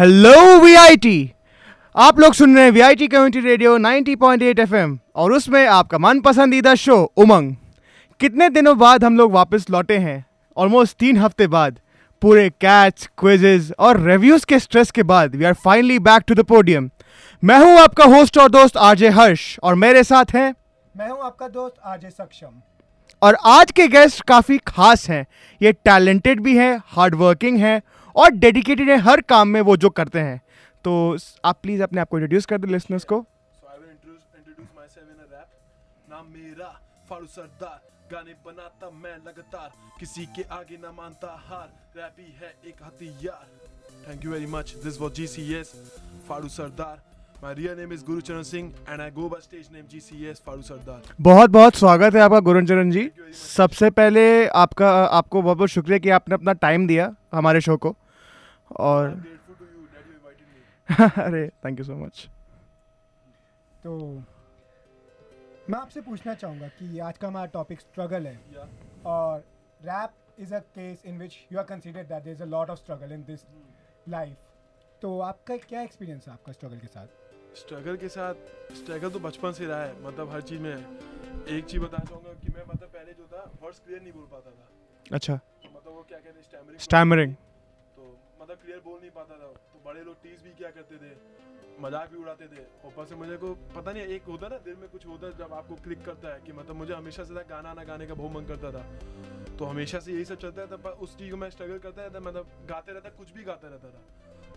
Hello VIT आप लोग सुन रहे हैं वीआईटी कम्युनिटी रेडियो 90.8 एफएम और उसमें आपका मन पसंदीदा शो उमंग। कितने दिनों बाद हम लोग वापस लौटे हैं? ऑलमोस्ट तीन हफ़्ते बाद। पूरे कैच क्विजेज और रिव्यूज़ के स्ट्रेस के बाद we are finally back to the podium मैं हूँ आपका होस्ट और दोस्त आरजे हर्ष और मेरे साथ हैं मैं हूँ आपका दोस्त आरजे सक्षम। और आज के गेस्ट काफ़ी खास हैं। ये टैलेंटेड भी हैं हार्ड वर्किंग हैं और डेडिकेटेड हैं हर काम में वो जो करते हैं। तो आप प्लीज़ अपने आप को इंट्रोड्यूस कर दें लिसनर्स को। गाने बनाता मैं लगातार। किसी के आगे ना मानता हार, रैप है एक हथियार। Thank you very much this was GCS Faru Sardar. My real name is Guru Charan Singh and I go by stage name GCS Faru Sardar बहुत बहुत स्वागत है आपका गुरु चरण जी। सबसे पहले आपका आपको बहुत बहुत शुक्रिया कि आपने अपना टाइम दिया हमारे शो को। और. अरे थैंक यू सो मच तो मैं आपसे पूछना चाहूँगा कि आज का हमारा टॉपिक स्ट्रगल है। Yeah. और rap is a case in which you are consider that there is a lot of struggle in this life तो आपका क्या एक्सपीरियंस है आपका स्ट्रगल के साथ? स्ट्रगल के साथ स्ट्रगल तो बचपन से रहा है मतलब हर चीज़ में एक चीज़ बताना चाहूँगा कि मैं मतलब पहले जो था वर्ड्स क्लियर नहीं बोल पाता था। अच्छा। मतलब वो क्या कहते हैं स्टैमरिंग स्टैमरिंग तो मतलब क्लियर बोल नहीं पाता था। तो बड़े लोग टीज भी क्या करते थे मज़ाक भी उड़ाते थे। ऊपर से मुझे को पता नहीं एक होता ना दिल में कुछ होता है जब आपको क्लिक करता है कि मतलब मुझे हमेशा से था गाना ना गाने का बहुत मन करता था। तो हमेशा से यही सब चलता था पर उस चीज़ को मैं स्ट्रगल करता रहता मतलब गाते रहता कुछ भी गाता रहता था।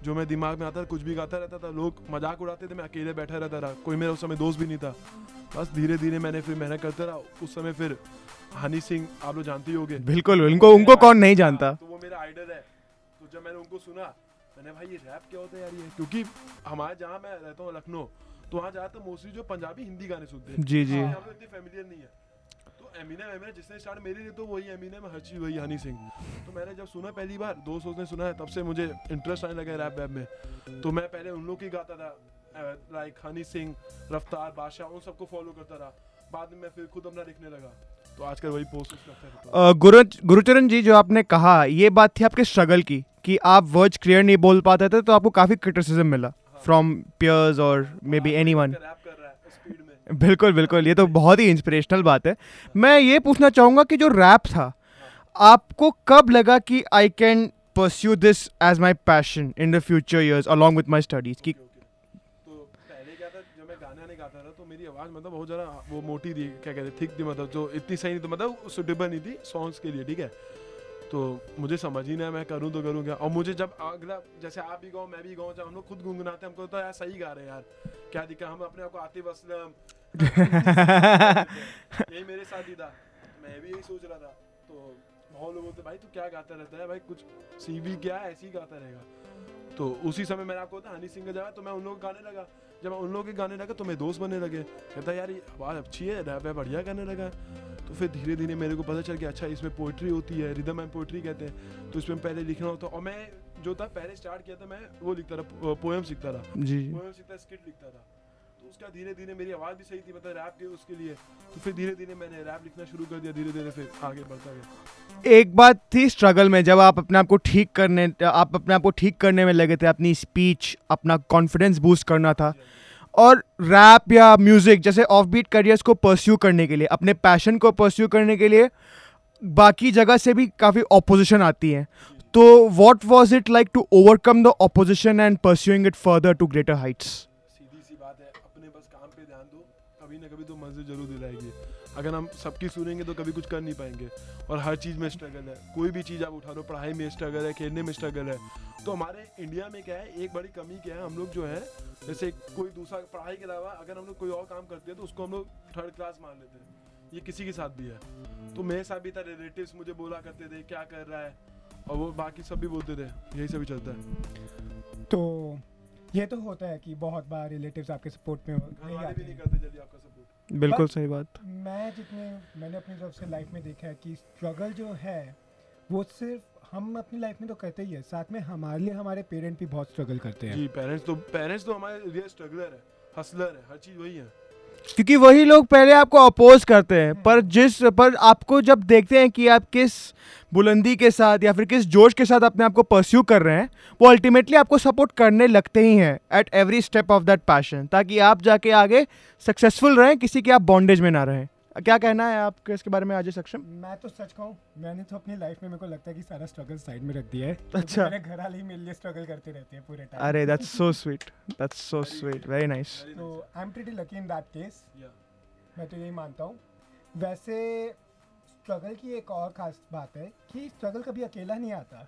जो मैं दिमाग में आता था कुछ भी गाता रहता था लोग मज़ाक उड़ाते थे मैं अकेले बैठा रहता था। कोई मेरा उस समय दोस्त भी नहीं था। बस धीरे धीरे मैंने फिर मेहनत करता रहा। उस समय फिर हनी सिंह आप लोग जानते ही होगे। बिल्कुल उनको उनको कौन नहीं जानता। हाँ, तो वो मेरा आइडल है। तो जब मैंने उनको सुना मैंने भाई ये रैप क्या होता है यार ये? क्योंकि हमारे जहाँ मैं रहता हूँ लखनऊ तो वहाँ ज़्यादातर मोस्टली जो पंजाबी हिंदी गाने सुनते हैं। जी जी। फेमिलियर नहीं है। एमिनेम एमिनेम जिसने स्टार्ट मेरे लिए तो वही एमिनेम हर चीज़ वही हनी सिंह। तो मैंने जब सुना पहली बार दोस्त ने सुना है तब से मुझे इंटरेस्ट आने लगा रैप वैप में। तो मैं पहले उन लोग की गाता था लाइक हनी सिंह रफ्तार बादशाह उन सबको फॉलो करता रहा। बाद में मैं फिर खुद अपना लिखने लगा। तो आजकल वही पोस्ट करता रहता गुरु गुरुचरण जी जो आपने कहा ये बात थी आपके स्ट्रगल की कि आप वर्ड्स क्लियर नहीं बोल पाते थे तो आपको काफ़ी क्रिटिसिज्म मिला फ्रॉम पियर्स और maybe anyone rap कर रहा है स्पीड में बिल्कुल बिल्कुल, ये तो बहुत ही इंस्पिरेशनल बात है। मैं ये पूछना चाहूँगा कि जो रैप था, आपको कब लगा कि I can pursue this as my passion in the future years along with my studies की मेरी आवाज़ मतलब बहुत ज़्यादा वो मोटी थी, क्या कहते थिक थी मतलब जो इतनी सही नहीं थी मतलब सुटेबल नहीं थी सॉन्ग्स के लिए, ठीक है? तो मुझे समझ ही नहीं मैं करूँ तो करूँ क्या? और मुझे जब अगला जैसे आप भी गाओ मैं भी गाऊँ जब हम लोग खुद गुनगुनाते हमको तो यार सही गा रहे हैं यार। क्या दिक्कत? हम अपने आप को आतिफ असलम। यही मेरे साथ ही था। मैं भी यही सोच रहा था। तो बहुत लोग बोलते भाई तू क्या गाता रहता है? भाई कुछ सीवी क्या है? ऐसे ही गाता रहेगा। तो उसी समय मैंने आपको हनी सिंह का जगह तो मैं उन लोगों के गाने लगा। जब उन लोगों के गाने लगा तो मेरे दोस्त बनने लगे। कहता यार ये आवाज़ अच्छी है रैप है बढ़िया करने लगा तो फिर धीरे धीरे मेरे को पता चल गया अच्छा इसमें पोइट्री होती है रिदम एंड पोइट्री कहते हैं। तो इसमें पहले लिखना होता और मैं जो था पहले स्टार्ट किया था मैं वो लिखता रहा पोएम सीखता रहा जी। पोएम सीखता स्किट लिखता था। तो उसका धीरे धीरे मेरी आवाज़ भी सही थी मतलब रैप के उसके लिए। तो फिर धीरे धीरे मैंने रैप लिखना शुरू कर दिया धीरे धीरे फिर आगे बढ़ता गया। एक बात थी स्ट्रगल में जब आप अपने आप को ठीक करने आप अपने आप को ठीक करने में लगे थे अपनी स्पीच अपना कॉन्फिडेंस बूस्ट करना था और रैप या म्यूज़िक जैसे ऑफ़ बीट करियर्स को परस्यू करने के लिए, अपने पैशन को परस्यू करने के लिए, बाकी जगह से भी काफ़ी ऑपोजिशन आती है। तो what was it like to overcome the opposition and pursuing it further to greater heights सीधी सी बात है, अपने बस काम पे ध्यान दो, कभी ना कभी तो ज़रूर दिलाएगी। अगर हम सबकी सुनेंगे तो कभी कुछ कर नहीं पाएँगे। और हर चीज़ में स्ट्रगल है। कोई भी चीज़ आप उठा लो पढ़ाई में स्ट्रगल है खेलने में स्ट्रगल है। तो हमारे इंडिया में क्या है एक बड़ी कमी क्या है हम लोग जो है जैसे कोई दूसरा पढ़ाई के अलावा अगर हम लोग कोई और काम करते हैं तो उसको हम लोग थर्ड क्लास मान लेते हैं। ये किसी के साथ भी है। तो मेरे साथ भी था रिलेटिव्स मुझे बोला करते थे क्या कर रहा है? और वो बाकी सब भी बोलते थे। यही सब भी चलता है। तो ये तो होता है कि बहुत बार रिलेटिव्स आपके सपोर्ट में नहीं आते भी नहीं। करते जल्दी आपका बिल्कुल सही बात। मैं जितने मैंने अपनी तरफ़ से लाइफ में देखा है कि स्ट्रगल जो है वो सिर्फ़ हम अपनी लाइफ में तो करते ही है साथ में हमारे लिए हमारे पेरेंट भी बहुत स्ट्रगल करते हैं। जी पेरेंट्स तो पेरेंट्स तो हमारे रियल स्ट्रगलर है हसलर है हर चीज़ वही है। क्योंकि वही लोग पहले आपको अपोज करते हैं, पर जिस, पर आपको जब देखते हैं कि आप किस बुलंदी के साथ या फिर किस जोश के साथ अपने आप को परस्यू कर रहे हैं, वो अल्टीमेटली आपको सपोर्ट करने लगते ही हैं at every step of that passion ताकि आप जाके आगे सक्सेसफुल रहें, किसी के आप बॉन्डेज में ना रहें। क्या कहना है आपके इसके बारे में आज सक्षम? मैं तो सच कहूँ मैंने तो अपनी लाइफ में मेरे को लगता है कि सारा स्ट्रगल साइड में रख दिया है। अच्छा। मेरे घर वाले ही मेरे लिए स्ट्रगल करते रहते हैं पूरे टाइम अरे that's so sweet that's so sweet very nice तो I am pretty lucky in that case. मैं तो यही मानता हूँ। वैसे स्ट्रगल की एक और खास बात है कि स्ट्रगल कभी अकेला नहीं आता।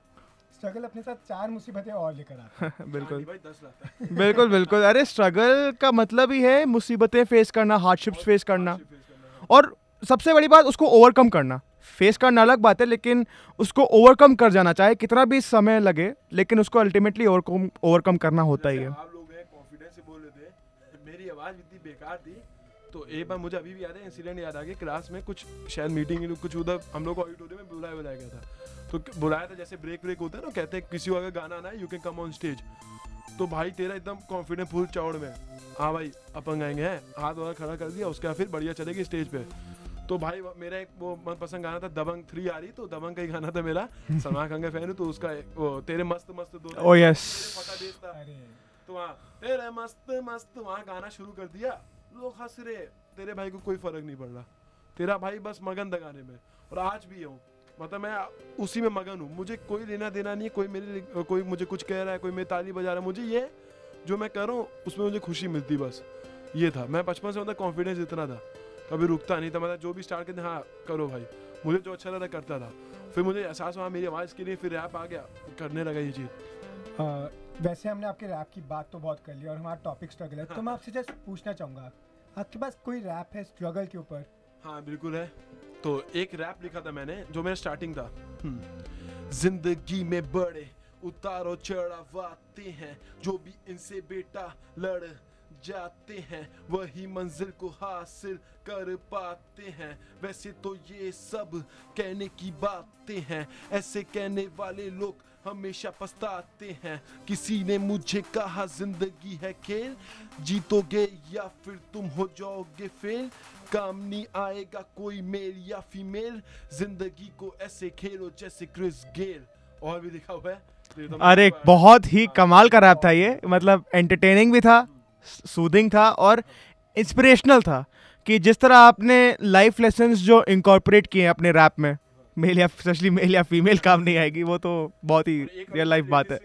स्ट्रगल अपने साथ चार मुसीबतें और लेकर आता है। बिल्कुल। भाई दस लाता बिल्कुल बिल्कुल। अरे स्ट्रगल का मतलब ही है मुसीबतें फेस करना हार्डशिप्स फेस करना। है। और सबसे बड़ी बात उसको ओवरकम करना। फेस करना अलग बात है लेकिन उसको ओवरकम कर जाना चाहे कितना भी समय लगे लेकिन उसको अल्टीमेटली ओवरकम ओवरकम करना होता ही है। आप लोग कॉन्फिडेंस से बोल रहे थे मेरी आवाज़ इतनी बेकार थी तो एक बार मुझे अभी भी याद है इंसिडेंट याद आ गया क्लास में कुछ शायद मीटिंग कुछ उधर हम लोग ऑडिटोरियम में बुलाया बुलाया गया था। तो बुलाया था जैसे ब्रेक ब्रेक होता है ना कहते हैं किसी को अगर गाना आना है you can come on stage तो भाई तेरा एकदम कॉन्फिडेंट फुल चौड़ में हाँ। भाई अपन गाएँगे हैं। हाथ वगैरह खड़ा कर दिया उसके बाद फिर बढ़िया चलेगी स्टेज पे। तो भाई मेरा एक वो मनपसंद गाना था दबंग थ्री आ रही तो दबंग का ही गाना था मेरा। सलमान खान का फ़ैन हूँ तो उसका वो तेरे मस्त मस्त दो Oh, देश था। अरे तो वहाँ तेरे मस्त मस्त वहाँ गाना शुरू कर दिया। लोग हंस रहे तेरे भाई को कोई फ़र्क नहीं पड़ रहा। तेरा भाई बस मगन था गाने में। और आज भी हूँ मतलब मैं उसी में मगन हूँ। मुझे कोई लेना देना नहीं है कोई मेरे कोई मुझे कुछ कह रहा है कोई मेरी ताली बजा रहा है। मुझे ये जो मैं कर रहा हूँ उसमें मुझे खुशी मिलती बस। ये था। मैं बचपन से मतलब कॉन्फिडेंस इतना था कभी रुकता नहीं था। मतलब जो भी स्टार्ट करते हाँ करो भाई। मुझे जो अच्छा लगा करता था। फिर मुझे एहसास हुआ मेरी आवाज़ के लिए फिर रैप आ गया करने लगा ये चीज़। वैसे हमने आपके रैप की बात तो बहुत कर ली और हमारा टॉपिक स्ट्रगल है। तो मैं आपसे जस्ट पूछना चाहूँगा आपके पास कोई रैप है स्ट्रगल के ऊपर? हाँ बिल्कुल है। तो एक रैप लिखा था मैंने जो मेरा स्टार्टिंग था। हम्म। ज़िंदगी में बड़े उतारो चढ़ाव आते हैं जो भी इनसे बेटा लड़ जाते हैं वही मंजिल को हासिल कर पाते हैं। वैसे तो ये सब कहने की बातें हैं ऐसे कहने वाले लोग हमेशा पछताते हैं। किसी ने मुझे कहा ज़िंदगी है खेल जीतोगे या फिर तुम हो जाओगे फेल काम नहीं आएगा कोई मेल या फीमेल। ज़िंदगी को ऐसे खेलो जैसे क्रिस गेल। और भी लिखा हुआ है। तो तो अरे बहुत ही कमाल का रैप था ये। मतलब एंटरटेनिंग भी था सूदिंग था और इंस्पिरेशनल था कि जिस तरह आपने लाइफ लेसन्स जो इंकॉर्पोरेट किए हैं अपने रैप में मेल या स्पेशली मेल या फीमेल काम नहीं आएगी वो तो बहुत ही रियल लाइफ बात है।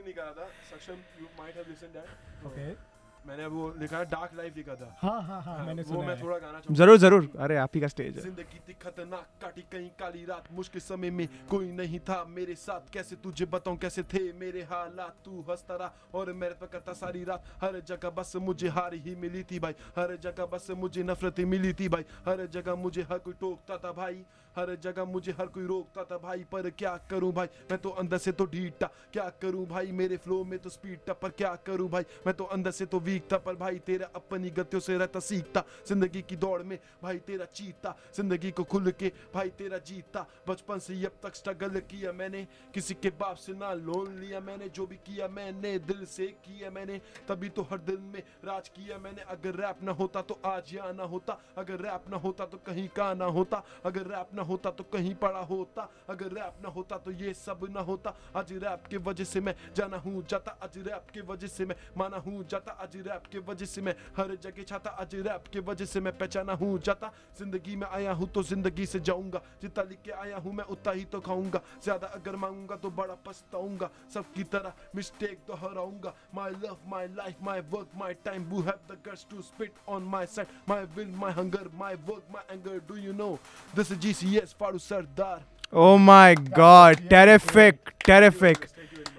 मैंने वो लिखा डार्क लाइफ लिखा था। हाँ हाँ हाँ मैंने वो सुना मैं थोड़ा गाना चाहूँगा ज़रूर ज़रूर। अरे आप ही का स्टेज है। ज़िंदगी थी खतरनाक काटी कहीं काली रात मुश्किल समय में कोई नहीं था मेरे साथ। कैसे तुझे बताऊँ कैसे थे मेरे हालात? तू हंसता रहा और मेरे पे करता सारी रात। हर जगह बस मुझे हार ही मिली थी भाई। हर जगह बस मुझे नफरत ही मिली थी भाई। हर जगह मुझे हर कोई टोकता था भाई। हर जगह मुझे हर कोई रोकता था भाई, पर क्या करूँ भाई? मैं तो अंदर से तो ढीठ था। क्या करूँ भाई? मेरे फ्लो में तो स्पीड था, पर क्या करूँ भाई? मैं तो अंदर से तो वीक था, पर भाई तेरा अपनी गतियों से रहता सीखता। ज़िंदगी की दौड़ में भाई तेरा चीता। ज़िंदगी को खुल के भाई तेरा जीता। बचपन से अब तक स्ट्रगल किया मैंने। किसी के बाप से ना लोन लिया मैंने। जो भी किया मैंने, दिल से किया मैंने। तभी तो हर दिल में राज किया मैंने। अगर रैप ना होता तो आज यहाँ ना होता। अगर रैप ना होता तो कहीं का ना होता। अगर रैप ना होता तो कहीं पड़ा होता। अगर रैप ना होता तो ये सब ना होता। आज रैप के वजह से मैं जाना हूँ जाता। आज रैप के वजह से मैं माना हूँ जाता। आज रैप के वजह से मैं हर जगह छाता। आज रैप के वजह से मैं पहचाना हूँ जाता। ज़िंदगी में आया हूँ तो ज़िंदगी से जाऊँगा। जितना लिख के आया हूँ मैं उतना ही तो खाऊँगा। ज़्यादा अगर मांगूँगा तो बड़ा पछताऊँगा। सबकी तरह mistake दोहराऊँगा my love my life my work my time who have the guts to spit on my side? My will, my hunger, my work, my anger. Do you know? This is GCS Faru Sardar oh my god terrific terrific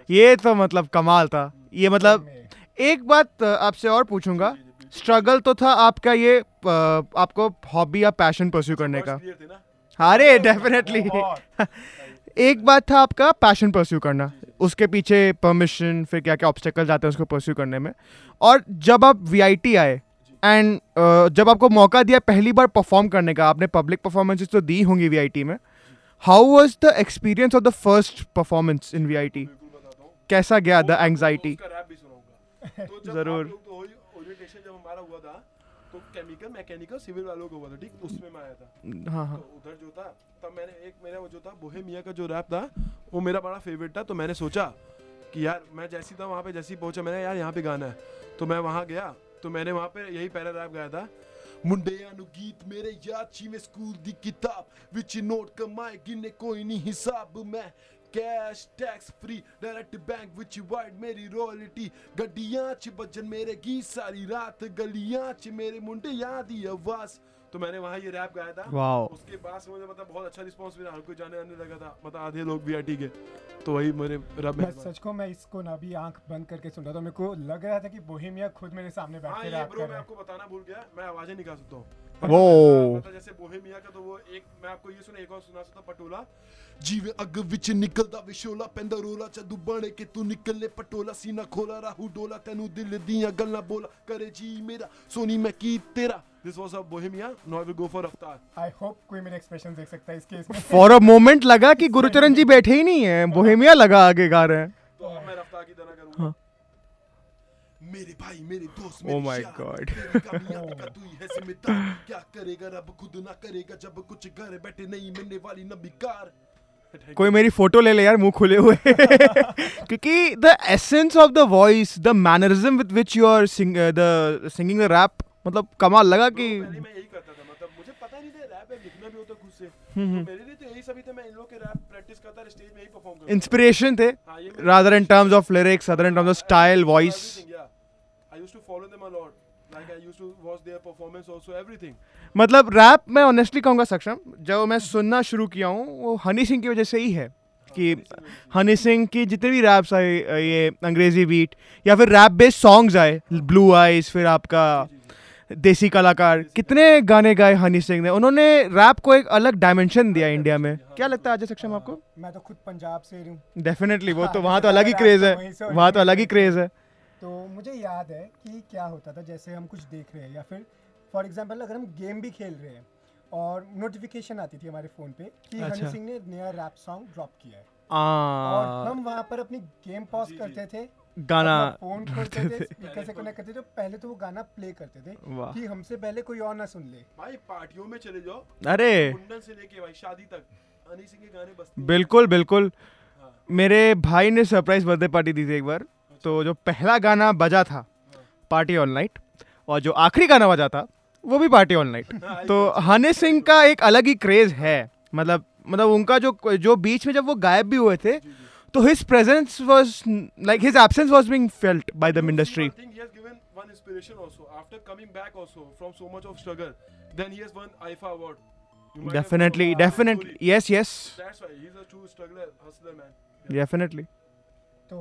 ये तो मतलब कमाल था। ये मतलब एक बात आपसे और पूछूँगा। स्ट्रगल तो था आपका ये आपको हॉबी या पैशन परस्यू करने का? अरे डेफिनेटली एक बात था आपका पैशन परस्यू करना। उसके पीछे परमिशन फिर क्या क्या ऑब्स्टेकल्स आते हैं उसको परस्यू करने में। और जब आप वीआईटी आए एंड जब आपको मौका दिया पहली बार परफॉर्म करने का आपने पब्लिक परफॉर्मेंसेस तो दी होंगी वीआईटी में। How was the experience of the first performance in V कैसा गया द एंग्जाइटी तो जब ज़रूर। तो जब हमारा हुआ था तो केमिकल मैकेनिकल सिविल वालों को हुआ था ठीक? उसमें मैं आया था। हाँ हाँ। तो उधर जो था तब मैंने एक मेरा वो जो था बोहेमिया का जो रैप था वो मेरा बड़ा फेवरेट था। तो मैंने सोचा कि यार मैं जैसी था वहाँ पे जैसी पहुँचा मैंने यार यहाँ पे गाना है। तो मैं वहाँ गया तो मैंने वहाँ पे यही पहला रैप गाया था ਮੁੰਡਿਆਂ ਨੂੰ ਗੀਤ ਮੇਰੇ ਯਾਦ ਜਿਵੇਂ ਸਕੂਲ ਦੀ ਕਿਤਾਬ ਵਿੱਚ ਨੋਟ ਕਮਾਏ ਗਿਨੇ ਕੋਈ ਨਹੀਂ ਹਿਸਾਬ ਮੈਂ cash tax free direct bank ਵਿੱਚ ਵਾਈਡ ਮੇਰੀ ਰਾਇਲਟੀ ਗੱਡੀਆਂ 'ਚ ਵੱਜਣ ਮੇਰੇ ਗੀਤ ਸਾਰੀ ਰਾਤ ਗਲੀਆਂ 'ਚ ਮੇਰੇ ਮੁੰਡਿਆਂ ਦੀ ਆਵਾਜ਼ तो मैंने वहाँ ये रैप गाया था वाओ उसके बाद से मुझे मतलब बहुत अच्छा रिस्पांस मिला हर कोई जाने आने लगा था मतलब आधे लोग वी के तो वही मेरे रब मैं में सच को मैं इसको ना भी आंख बंद करके सुन रहा था मेरे को लग रहा था कि बोहेमिया खुद मेरे सामने बैठ हाँ के ये रैप ब्रो कर मैं रहा है आपको बताना भूल गया मैं आवाजें निकाल सकता हूँ वो। मतलब जैसे बोहेमिया का तो वो एक मैं आपको ये सुना एक और सुना सकता पटोला ਜਿਵੇਂ ਅੱਗ ਵਿੱਚ ਨਿਕਲਦਾ ਵਿਸ਼ੋਲਾ ਪੈਂਦਾ ਰੋਲਾ ਜਦੋਂ ਬਣੇ ਕਿ ਤੂੰ ਨਿਕਲੇ ਪਟੋਲਾ ਸੀਨਾ ਖੋਲਾ ਰਾਹੂ ਡੋਲਾ ਤੈਨੂੰ ਦਿਲ ਦੀਆਂ ਗੱਲਾਂ ਬੋਲਾ ਕਰੇ ਜੀ ਮੇਰਾ ਸੋਨੀ ਮੈਂ ਕੀ ਤੇਰਾ This was a Bohemia now I will go for Avatar I hope कोई मेरे एक्सप्रेशन देख सकता है इस केस में फॉर अ मोमेंट लगा कि गुरुचरण जी बैठे ही नहीं है। बोहेमिया लगा आगे गा रहे हैं। तो अब मैं रफ्तार की तरह करूँगा। मेरे भाई मेरे दोस्त मेरे Oh my God. तू ही है क्या करेगा रब खुद ना करेगा जब कुछ घर बैठे नहीं मिलने वाली न बेकार कोई मेरी फ़ोटो ले ले यार मुँह खुले हुए। क्योंकि the essence of the voice the mannerism with which you are the singing the rap मतलब कमाल लगा कि पहले मैं यही करता था मतलब मुझे पता नहीं था रैप लिखना भी होता खुद से। तो मेरे लिए तो यही सभी थे मैं इन लोग के रैप प्रैक्टिस करता स्टेज में ही परफॉर्म करता इंस्पिरेशन थे हाँ. Like I used to watch their performance also, everything. मतलब रैप मैं ऑनेस्टली कहूँगा सक्षम जब मैं सुनना शुरू किया हूँ वो हनी सिंह की वजह से ही है कि हनी सिंह की जितने भी रैप्स आए ये अंग्रेज़ी बीट या फिर रैप बेस्ड सॉन्ग्स आए ब्लू आइज़ फिर आपका देसी कलाकार। कितने गाने गाए हनी सिंह ने? उन्होंने रैप को एक अलग डायमेंशन दिया इंडिया में। क्या लगता है अजय सक्षम आपको? मैं तो खुद पंजाब से हूँ डेफिनेटली वो तो हाँ, वहाँ तो अलग ही क्रेज तो है। वहाँ तो अलग ही क्रेज है। तो मुझे याद है कि क्या होता था जैसे हम कुछ देख रहे हैं या फिर फॉर एग्ज़ाम्पल अगर हम गेम भी खेल रहे हैं और नोटिफिकेशन आती थी हमारे फ़ोन पे कि अच्छा। हनी सिंह ने नया रैप सॉन्ग ड्रॉप किया है। और हम वहाँ पर अपनी गेम पॉज। करते थे गाना फ़ोन खोलते थे स्पीकर से कनेक्ट करते थे पहले तो वो गाना प्ले करते थे कि हमसे पहले कोई और ना सुन ले। भाई पार्टियों में चले जाओ। अरे। मुंडन से लेके भाई शादी तक। हनी सिंह के गाने बजते बिल्कुल बिल्कुल। हाँ, मेरे भाई ने सरप्राइज़ बर्थडे पार्टी दी थी एक बार। तो जो पहला गाना बजा था पार्टी ऑल नाइट और जो आखिरी गाना बजा था वो भी पार्टी ऑल नाइट तो हनी सिंह का एक अलग ही क्रेज है। मतलब मतलब उनका जो जो बीच में जब वो गायब भी हुए थे जी, जी। तो his presence was like his absence was being felt by the industry has given one inspiration also after coming back also from so much of struggle. Then he has won IFA award. You might have definitely definitely. Yes yes That's why he's a true struggler, hustler man. Definitely तो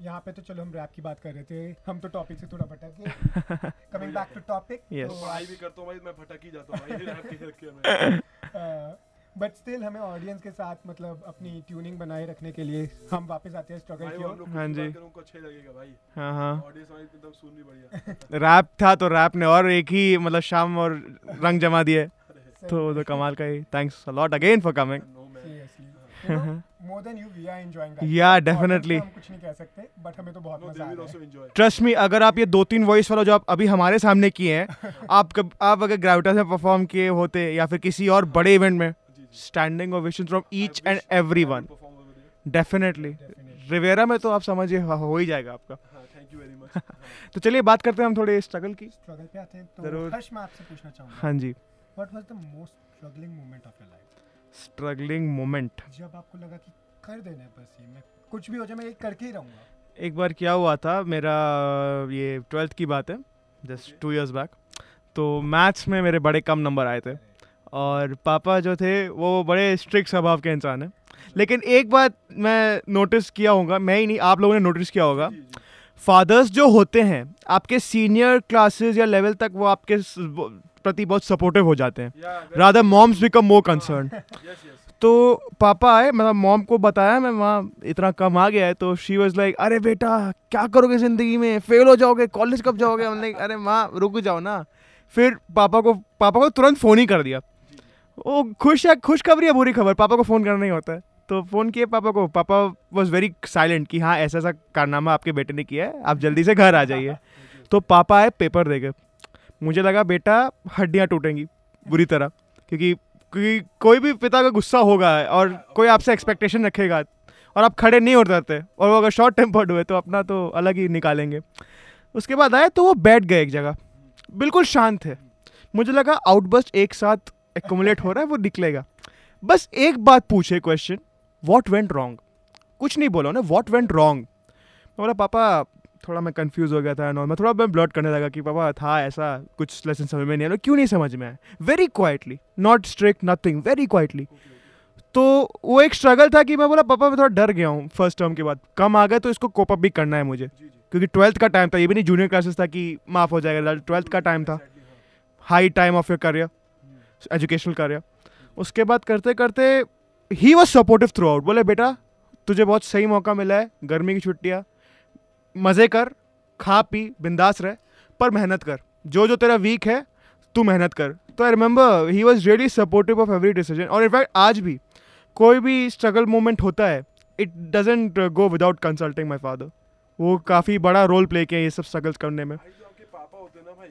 यहाँ पे तो चलो हम rap की बात कर रहे थे हम तो टॉपिक से थोड़ा भटक गए coming back to topic Yes. पढ़ाई भी करता हूँ भाई मैं भटक ही जाता हूँ भाई रैप के मैं बट स्टिल हमें ऑडियंस के साथ मतलब अपनी ट्यूनिंग बनाए रखने के लिए हम वापस आते हैं स्ट्रगल की ओर। हाँ जी। अच्छा लगेगा भाई। हाँ हाँ। ऑडियंस हमारी एकदम सुन रही बढ़िया। रैप था तो रैप ने और एक ही मतलब शाम और रंग जमा दिए। तो तो कमाल का ही। Thanks a lot again for coming more than you we are enjoying Yeah, definitely. हम कुछ नहीं कह सकते बट हमें तो बहुत मज़ा आ रहा है। ट्रस्ट मी अगर आप ये दो तीन वॉइस वाला जो आप अभी हमारे सामने किए हैं आप कब आप अगर ग्राविटा में परफॉर्म किए होते या फिर किसी और बड़े इवेंट में standing ovation from each and every one definitely Riviera में तो आप समझिए हो हो ही जाएगा आपका। थैंक यू वेरी मच तो चलिए बात करते हैं हम थोड़े स्ट्रगल की। स्ट्रगल पे आते हैं तो ज़रूर। हर्ष मैं आपसे पूछना चाहूँगा। हाँ जी। What was the most struggling moment of your life struggling moment जब आपको लगा कि कर देना है बस ये मैं कुछ भी हो जाए मैं ये करके ही रहूँगा। एक बार क्या हुआ था मेरा ये ट्वेल्थ की बात है जस्ट टू इयर्स बैक तो मैथ्स में मेरे बड़े कम नंबर आए थे। और पापा जो थे वो बड़े स्ट्रिक्ट स्वभाव के इंसान हैं। लेकिन एक बात मैं नोटिस किया होगा मैं ही नहीं आप लोगों ने नोटिस किया होगा। फादर्स जो होते हैं आपके सीनियर क्लासेस या लेवल तक वो आपके प्रति बहुत सपोर्टिव हो जाते हैं। Rather moms become more concern तो पापा आए मतलब मॉम को बताया मैं वहाँ इतना कम आ गया है तो शी वॉज़ लाइक अरे बेटा क्या करोगे ज़िंदगी में? फेल हो जाओगे कॉलेज कब जाओगे? हम लाइक अरे माँ रुक जाओ ना। फिर पापा को पापा को तुरंत फ़ोन ही कर दिया। वो खुश है, खुशखबरी है बुरी खबर। पापा को फ़ोन करना ही होता है। तो फ़ोन किए पापा को। पापा वॉज़ वेरी साइलेंट कि हाँ ऐसा ऐसा कारनामा आपके बेटे ने किया है, आप जल्दी से घर आ जाइए। तो पापा आए पेपर दे के मुझे लगा, बेटा, हड्डियाँ टूटेंगी, बुरी तरह। क्योंकि क्योंकि कोई भी पिता का गुस्सा होगा और कोई आपसे एक्सपेक्टेशन रखेगा और आप खड़े नहीं हो जाते और वो अगर शॉर्ट टेम्पर्ड हुए तो अपना तो अलग ही निकालेंगे। उसके बाद आए तो वो बैठ गए एक जगह। बिल्कुल शांत है। मुझे लगा, आउटबस्ट एक साथ एकोमुलेट हो रहा है वो निकलेगा। बस एक बात पूछे क्वेश्चन वॉट वेंट रॉन्ग कुछ नहीं बोला उन्हें वॉट वेंट रॉन्ग मैं बोला पापा थोड़ा मैं कंफ्यूज हो गया था नॉर्मल मैं थोड़ा मैं ब्लॉट करने लगा कि पापा था ऐसा कुछ लेसन समझ में नहीं आया। क्यों नहीं समझ में आया? Very quietly not strict nothing very quietly तो वो एक स्ट्रगल था कि मैं बोला पापा मैं थोड़ा डर गया हूँ फ़र्स्ट टर्म के बाद। कम आ गए तो इसको कोप अप भी करना है मुझे। जी जी। क्योंकि ट्वेल्थ का टाइम था ये भी नहीं जूनियर क्लासेस था कि माफ़ हो जाएगा ट्वेल्थ का टाइम था। High time of your career educational career उसके बाद करते करते ही वॉज़ सपोर्टिव थ्रू आउट बोले, बेटा, तुझे बहुत सही मौका मिला है, गर्मी की छुट्टियाँ, मज़े कर, खा, पी, बिंदास रह, पर मेहनत कर। जो जो तेरा वीक है, तू मेहनत कर। तो I remember he was really supportive of every decision और इनफैक्ट आज भी कोई भी स्ट्रगल मोमेंट होता है it doesn't go without consulting my father वो काफ़ी बड़ा रोल प्ले किया ये सब स्ट्रगल्स करने में। पापा होते ना भाई।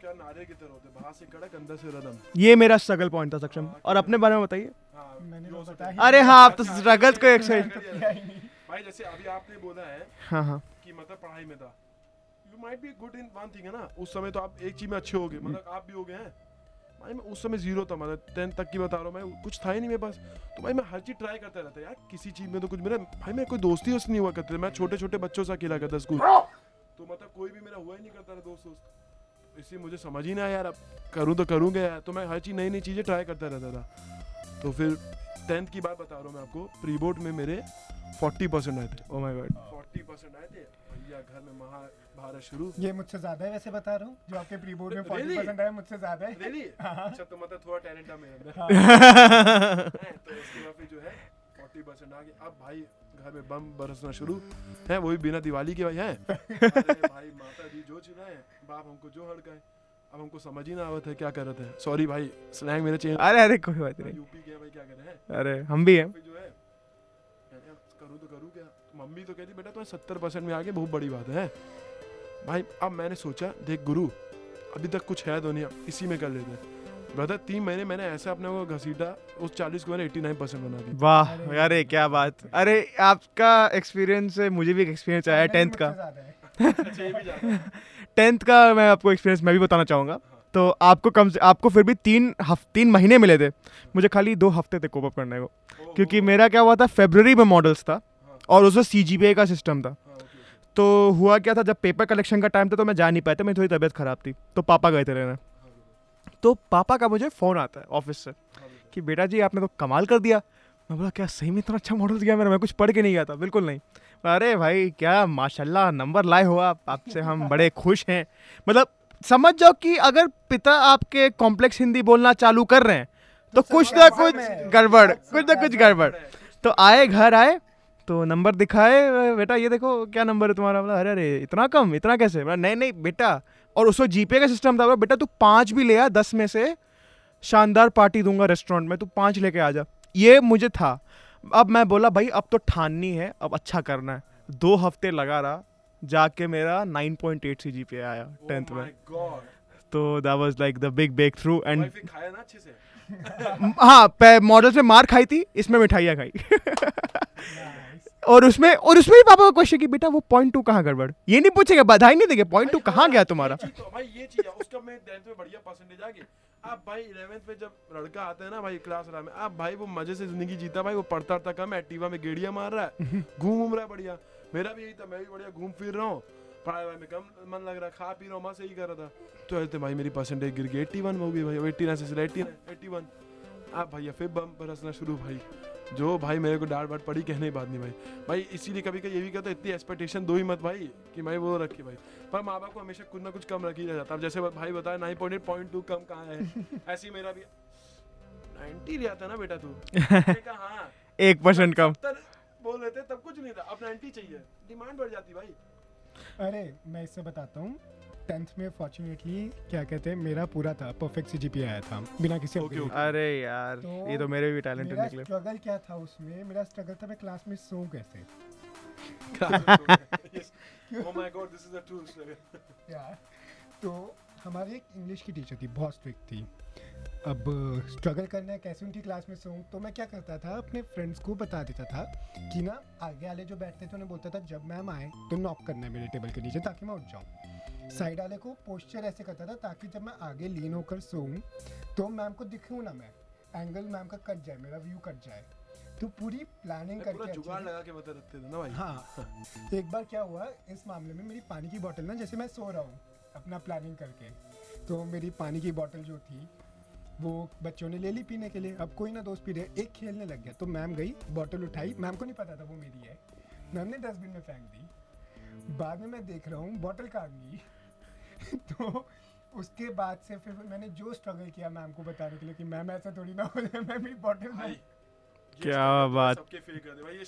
क्या नारे की तरह होते बाहर से कड़क अंदर से रदम। ये मेरा स्ट्रगल पॉइंट था सक्षम। और अपने बारे में बताइए। हाँ तो हो ही। है। अरे हाँ आप तो स्ट्रगल्स को एक साइड ही भाई जैसे अभी आपने बोला है हाँ हाँ। कि मतलब पढ़ाई में था। You might be good in one thing है ना? उस समय तो आप एक चीज़ में अच्छे हो गए मतलब आप भी हो गए हैं। भाई मैं उस समय ज़ीरो था मतलब टेंथ तक की बता रहा हूँ मैं कुछ था ही नहीं मेरे पास। तो भाई मैं हर चीज़ ट्राई करता रहता यार किसी चीज़ में तो कुछ मेरा भाई मैं कोई दोस्ती दोस्त नहीं हुआ करते मैं छोटे छोटे बच्चों से अकेला करता स्कूल तो मतलब कोई भी मेरा हुआ ही नहीं करता था दोस्त दोस्त इसलिए मुझे समझ ही नहीं आया यार अब करूँ तो करूँगा यार। तो मैं हर चीज़ नई नई चीज़ें ट्राई करता रहता था। तो फिर टेंथ की बात बता रहा हूँ मैं आपको प्री बोर्ड में मेरे फोर्टी परसेंट आए थे। Oh my god forty percent आए थे। भैया घर में महाभारत शुरू। ये मुझसे ज़्यादा है वैसे बता रहा हूँ जो आपके प्री बोर्ड में फोर्टी परसेंट आया मुझसे ज़्यादा है। Really? हाँ। अच्छा तो मतलब थोड़ा टैलेंट था मेरे अंदर। हाँ। तो उसके बाद फिर जो है फोर्टी परसेंट आ गए अब भाई घर में बम बरसना शुरू है वो भी बिना दिवाली के भाई हैं। भाई माता जी जो चुनाए बाप हमको जो हड़काए अब हमको समझ ही ना आवत है क्या कर रहे थे। सॉरी भाई स्लैंग मेरे चेंज अरे अरे कोई बात नहीं। यूपी के भाई क्या कर रहे हैं? अरे हम भी हैं। जो है करूँ तो करूँ क्या? तो मम्मी तो कहती बेटा तुम्हें सत्तर परसेंट में आगे बहुत बड़ी बात है भाई अब मैंने सोचा देख गुरु अभी तक कुछ है तो नहीं इसी में कर लेते हैं। ब्रदर तीन महीने मैंने ऐसा अपने को घसीटा उस चालीस को मैंने एट्टी नाइन परसेंट बना दिया। वाह अरे। क्या बात। अरे आपका एक्सपीरियंस से मुझे भी एक एक्सपीरियंस आया टेंथ का ज़्यादा है अच्छा ये भी जाता है। टेंथ का मैं आपको एक्सपीरियंस मैं भी बताना चाहूँगा। तो आपको कम से आपको फिर भी तीन हफ तीन महीने मिले थे। मुझे खाली दो हफ़्ते थे कोप अप करने को। क्योंकि मेरा क्या हुआ था फेबररी में मॉडल्स था हाँ, और उसमें सी जी का सिस्टम था। हाँ, तो हुआ क्या था जब पेपर कलेक्शन का टाइम था तो मैं जा नहीं पाया था मेरी थोड़ी तबीयत ख़राब थी। तो पापा गए थे रहने। हाँ, तो पापा का मुझे फ़ोन आता है ऑफ़िस से कि बेटा जी आपने तो कमाल कर दिया। मैं बोला क्या सही में इतना अच्छा मॉडल दिया मेरा मैं कुछ पढ़ के नहीं गया था। बिल्कुल नहीं। अरे भाई क्या माशाल्लाह नंबर लाए हो आप। आपसे हम बड़े खुश हैं। मतलब समझ जाओ कि अगर पिता आपके कॉम्प्लेक्स हिंदी बोलना चालू कर रहे हैं तो कुछ ना कुछ गड़बड़ कुछ ना कुछ गड़बड़। तो आए घर आए तो नंबर दिखाए बेटा ये देखो क्या नंबर है तुम्हारा? बोला अरे अरे इतना कम इतना कैसे? बोला नहीं नहीं बेटा और उसको जीपे का सिस्टम था बेटा तू पाँच भी ले आ दस में से। शानदार पार्टी दूँगा रेस्टोरेंट में तू पाँच लेके आ जा। ये मुझे था। अब मैं बोला भाई अब तो ठाननी है अब अच्छा करना है। दो हफ़्ते लगा रहा जाके मेरा 9.8 सी जी पे आया टेंथ Oh में। तो that was like the big breakthrough and हाँ मॉडल से मार खाई थी इसमें मिठाइयाँ खाई। और उसमें और उसमें भी पापा का क्वेश्चन कि बेटा वो पॉइंट टू कहाँ गड़बड़? ये नहीं पूछेगा बधाई नहीं देंगे पॉइंट टू कहाँ गया तुम्हारा? तो- भाई ये चीज़ है उसका मैं टेंथ में बढ़िया परसेंटेज आ गई अब भाई इलेवेंथ में जब लड़का आता है ना भाई क्लास वाला में अब भाई वो मज़े से ज़िंदगी जीता भाई वो पढ़ता था कम एक्टिवा में गेड़िया मार रहा है घूम घूम रहा है बढ़िया। मेरा भी यही था मैं भी बढ़िया घूम फिर रहा हूँ। पढ़ाई में कम मन लग रहा खा पी रहा हूँ मस्त यही कर रहा था। तो ऐसे भाई मेरी परसेंटेज गिर गई एट्टी वन हो गई भाई एट्टी नाइन से एट्टी एट्टी वन अब भैया फिर बम बरसना शुरू भाई। जो भाई मेरे को डांट वाट पड़ी कहने की बात नहीं भाई। भाई इसीलिए कभी कभी ये भी कहता इतनी एक्सपेक्टेशन दो ही मत भाई कि भाई वो रखे भाई। पर माँ बाप को हमेशा कुछ ना कुछ कम रख ही। रह जाता अब जैसे भाई बताया nine point eight point two कम कहाँ है? ऐसे ही मेरा भी नाइन्टी लिया था ना बेटा तू? हाँ। एक परसेंट कम। बोल रहे थे तब कुछ नहीं था। अब नाइन्टी चाहिए। डिमांड बढ़ जाती भाई। अरे मैं इससे बताता हूँ। टेंथ में फॉर्चुनेटली क्या कहते हैं मेरा पूरा था परफेक्ट सी जीपीए आया था बिना किसी Okay, okay. अरे यार तो ये तो मेरे भी टैलेंटेड मेरा निकले स्ट्रगल क्या था उसमें मेरा स्ट्रगल था मैं क्लास में सो कैसे। Oh my god this is a true story. यार तो हमारी एक इंग्लिश की टीचर थी बहुत स्ट्रिक्ट थी। अब स्ट्रगल करना है कैसे उनकी क्लास में सोऊं? तो मैं क्या करता था अपने फ्रेंड्स को बता देता था कि ना आगे वाले जो बैठते थे उन्हें बोलता था जब मैम आए तो नॉक करना है मेरे टेबल के नीचे ताकि मैं उठ जाऊँ। साइड वाले को पोस्चर ऐसे करता था ताकि जब मैं आगे लीन होकर सोऊं तो मैम को दिखूँ ना मैं। एंगल मैम का कट जाए मेरा व्यू कट जाए। तो पूरी प्लानिंग करके जुगाड़ लगा के बता रखते थे ना भाई। हाँ। एक बार क्या हुआ इस मामले में मेरी पानी की बोतल ना जैसे मैं सो रहा हूँ अपना प्लानिंग करके। तो मेरी पानी की बोतल जो थी वो बच्चों ने ले ली पीने के लिए। अब कोई ना दोस्त पी रहे एक खेलने लग गया। तो मैम गई बॉटल उठाई। मैम को नहीं पता था वो मेरी है। मैम ने डस्टबिन में फेंक दी। बाद में मैं देख रहा हूँ बॉटल कहाँ गई तो उसके बाद से फिर मैंने जो स्ट्रगल किया मैम को बताने के लिए कि मैम ऐसा थोड़ी ना हो जाए मैं मेरी बोतल भाई में क्या बात। सबके फेल कर दे भाई ये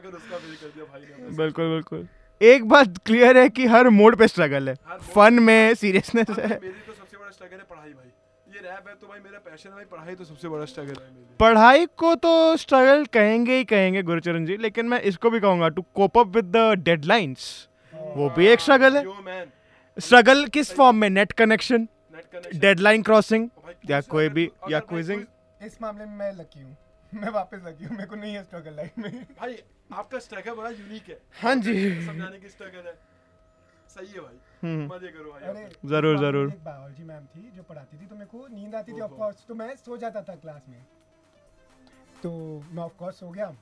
अपने बिल्कुल बिल्कुल। एक बात क्लियर है कि हर मोड पे स्ट्रगल है। फन में सीरियसनेस हाँ, है। मेरी तो सबसे बड़ा स्ट्रगल है पढ़ाई भाई। ये रैप है तो भाई मेरा पैशन है भाई पढ़ाई तो सबसे बड़ा स्ट्रगल है पढ़ाई को तो स्ट्रगल कहेंगे ही कहेंगे गुरुचरण जी लेकिन मैं इसको भी कहूँगा to cope up with the deadlines वो भी एक स्ट्रगल है। स्ट्रगल किस फॉर्म में? नेट कनेक्शन डेडलाइन क्रॉसिंग या कोई भी या क्विजिंग इस मामले में मैं लकी हूँ। मैं वापस लकी हूँ। मेरे को नहीं है स्ट्रगल लाइफ में। भाई आपका स्ट्रगल बड़ा यूनिक है। हाँ जी। समझाने की स्ट्रगल है। सही है भाई। हम्म। मज़े करो भाई। ज़रूर, ज़रूर। एक बायोलॉजी मैम थी जो पढ़ाती थी तो मेरे को नींद आती थी ऑफ़ कोर्स तो मैं सो जाता था क्लास में। तो मैं ऑफ़ कोर्स सो गया।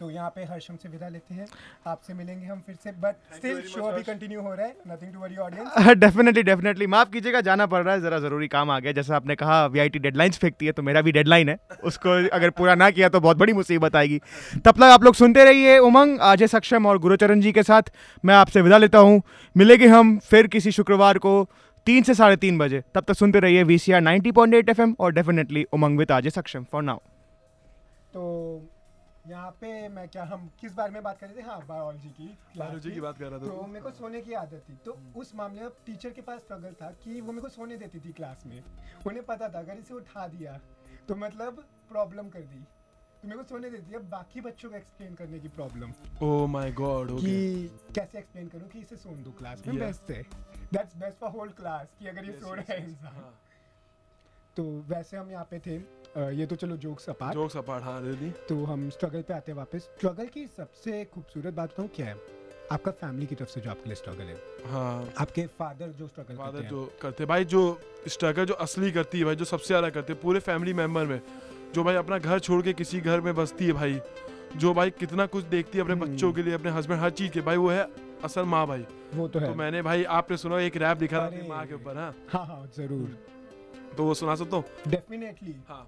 तो यहाँ पे हर्षम से विदा लेते हैं। आपसे मिलेंगे हम फिर से बट स्टिल शो अभी कंटिन्यू हो रहा है। Nothing to worry audience definitely definitely माफ़ कीजिएगा जाना पड़ रहा है जरा ज़रूरी काम आ गया। जैसा आपने कहा वीआईटी डेडलाइंस फेंकती है तो मेरा भी डेडलाइन है। उसको अगर पूरा ना किया तो बहुत बड़ी मुसीबत आएगी। तब तक आप लोग सुनते रहिए उमंग अजय सक्षम और गुरुचरण जी के साथ। मैं आपसे विदा लेता हूँ। मिलेंगे हम फिर किसी शुक्रवार को तीन से साढ़े तीन बजे। तब तक सुनते रहिए V C R ninety point eight F M और definitely Umang with Ajay Saksham. For now तो यहाँ पे मैं क्या हम किस बारे में बात कर रहे थे? हाँ बायोलॉजी की बायोलॉजी की बात कर रहा था। तो मेरे को सोने की आदत थी। तो उस मामले में टीचर के पास स्ट्रगल था कि वो मेरे को सोने देती थी क्लास में। उन्हें पता था अगर इसे उठा दिया तो मतलब प्रॉब्लम कर दी। तो मेरे को सोने देती है अब बाकी बच्चों को एक्सप्लेन करने की प्रॉब्लम ओ माय गॉड हो कि कैसे एक्सप्लेन करूँ कि इसे सोन दो क्लास में? बेस्ट है। That's best for whole class कि अगर ये सो रहा है इंसान। हाँ। तो वैसे हम यहाँ पे थे। ये तो चलो जोक्स अपार्ट जोक्स अपार्ट हाँ really तो हम स्ट्रगल पे आते हैं वापस। स्ट्रगल की सबसे खूबसूरत बात बताऊँ क्या है? आपका फैमिली की तरफ़ से जो आपके लिए स्ट्रगल है। हाँ। आपके फादर जो स्ट्रगल करते फादर हैं। जो करते भाई जो स्ट्रगल जो असली करती है भाई जो सबसे ज़्यादा करते हैं पूरे फैमिली मेंबर में। जो भाई अपना घर छोड़ के किसी घर में बसती है भाई। जो भाई कितना कुछ देखती है अपने हम्म। बच्चों के लिए अपने हस्बैंड हर चीज़ के। भाई वो है असल माँ भाई। वो तो है। तो मैंने भाई आपने सुना एक रैप दिखा था अपनी माँ के ऊपर हाँ। हाँ हाँ ज़रूर। तो वो सुना सकता हूँ? डेफिनेटली हाँ।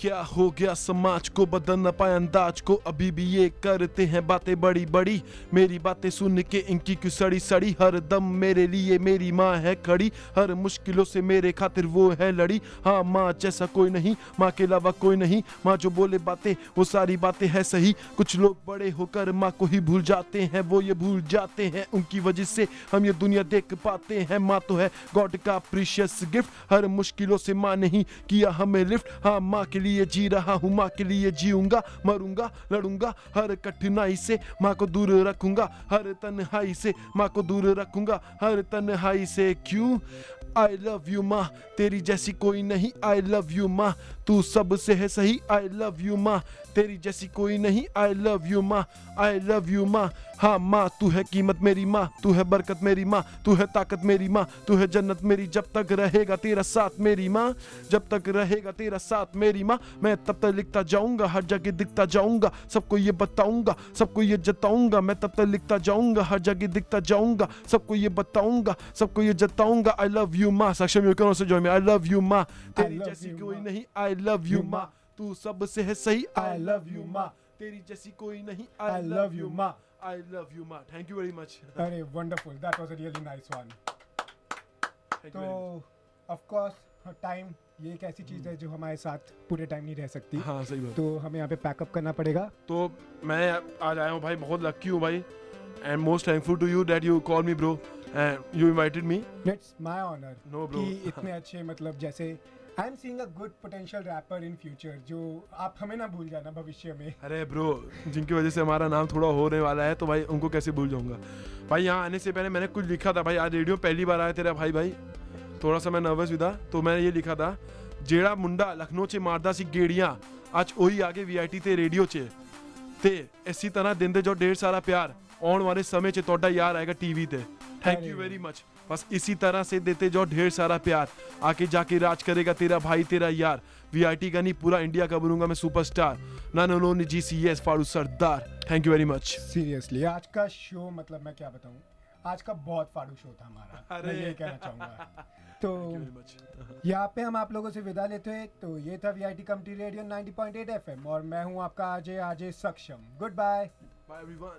क्या हो गया? समाज को बदल न पाए अंदाज को। अभी भी ये करते हैं बातें बड़ी बड़ी। मेरी बातें सुन के इनकी क्यों सड़ी सड़ी? हर दम मेरे लिए मेरी माँ है खड़ी। हर मुश्किलों से मेरे खातिर वो है लड़ी। हाँ माँ जैसा कोई नहीं, माँ के अलावा कोई नहीं। माँ जो बोले बातें, वो सारी बातें है सही। कुछ लोग बड़े होकर माँ को ही भूल जाते हैं। वो ये भूल जाते हैं उनकी वजह से हम ये दुनिया देख पाते हैं। माँ तो है गॉड का प्रीशियस गिफ्ट। हर मुश्किलों से माँ नहीं किया हमें लिफ्ट। हाँ माँ के लिए जी रहा हूँ, माँ के लिए जीऊँगा, मरूँगा, लड़ूँगा, हर कठिनाई से माँ को दूर रखूँगा, हर तन्हाई से माँ को दूर रखूँगा, हर तन्हाई से क्यों? आई लव यू माँ, तेरी जैसी कोई नहीं आई लव यू माँ, तू सबसे है सही आई लव यू माँ, तेरी जैसी कोई नहीं आई लव यू माँ आई लव यू माँ हाँ माँ तू है कीमत मेरी माँ तू है बरकत मेरी माँ तू है ताकत मेरी माँ तू है जन्नत मेरी जब तक रहेगा तेरा साथ मेरी माँ जब तक रहेगा तेरा साथ मेरी माँ मैं तब तक लिखता जाऊँगा हर जगह दिखता जाऊँगा सबको ये बताऊँगा सबको ये जताऊँगा मैं तब तक लिखता जाऊँगा हर जगह दिखता जाऊँगा सबको ये बताऊँगा सबको ये जताऊँगा आई लव यू माँ Saksham you can also join me I love you माँ तेरी जैसी कोई नहीं आई लव यू माँ। तू सबसे है सही I love you, माँ। तेरी जैसी कोई नहीं आई लव यू माँ। आई लव यू माँ थैंक यू वेरी मच अरे wonderful that was a really nice one तो ऑफ़ कोर्स टाइम ये एक ऐसी चीज़ है जो हमारे साथ पूरे टाइम नहीं रह सकती। हाँ सही बात। तो हमें यहाँ पे पैकअप करना पड़ेगा। तो मैं आज आया हूँ भाई बहुत लकी हूँ भाई। And most thankful to you that you call me bro and you invited me it's my honour no bro कि इतने अच्छे मतलब जैसे I am seeing a good potential rapper in future जो आप हमें ना भूल जाना भविष्य में। अरे ब्रो जिनकी वजह से हमारा नाम थोड़ा होने वाला है तो भाई उनको कैसे भूल जाऊँगा? भाई यहाँ आने से पहले मैंने कुछ लिखा था भाई आज रेडियो पहली बार आया तेरा भाई भाई। थोड़ा सा मैं नर्वस भी था तो मैंने ये लिखा था जेड़ा मुंडा लखनऊ से मारदा सी गेड़िया आज ओही आगे वीआईटी ते रेडियो चे। ते इसी तरह देंदे जो ढेर सारा प्यार आने वाले समय से तोड़ा यार आएगा टीवी ते। थैंक यू वेरी मच बस इसी तरह से देते जाओ ढेर सारा प्यार। आके जाके राज करेगा तेरा भाई तेरा यार। वीआईटी का नहीं पूरा इंडिया का बनूँगा मैं सुपरस्टार ना नो जी सी एस फारू सरदार thank you very much seriously आज का शो मतलब मैं क्या बताऊँ? आज का बहुत फाड़ू शो था हमारा। मैं अरे। ये कहना चाहूँगा। तो यहाँ पे हम आप लोगों से विदा लेते हैं। तो ये था V I community radio 90.8 FM और मैं हूँ आपका आजे आजे सक्षम। Good bye bye everyone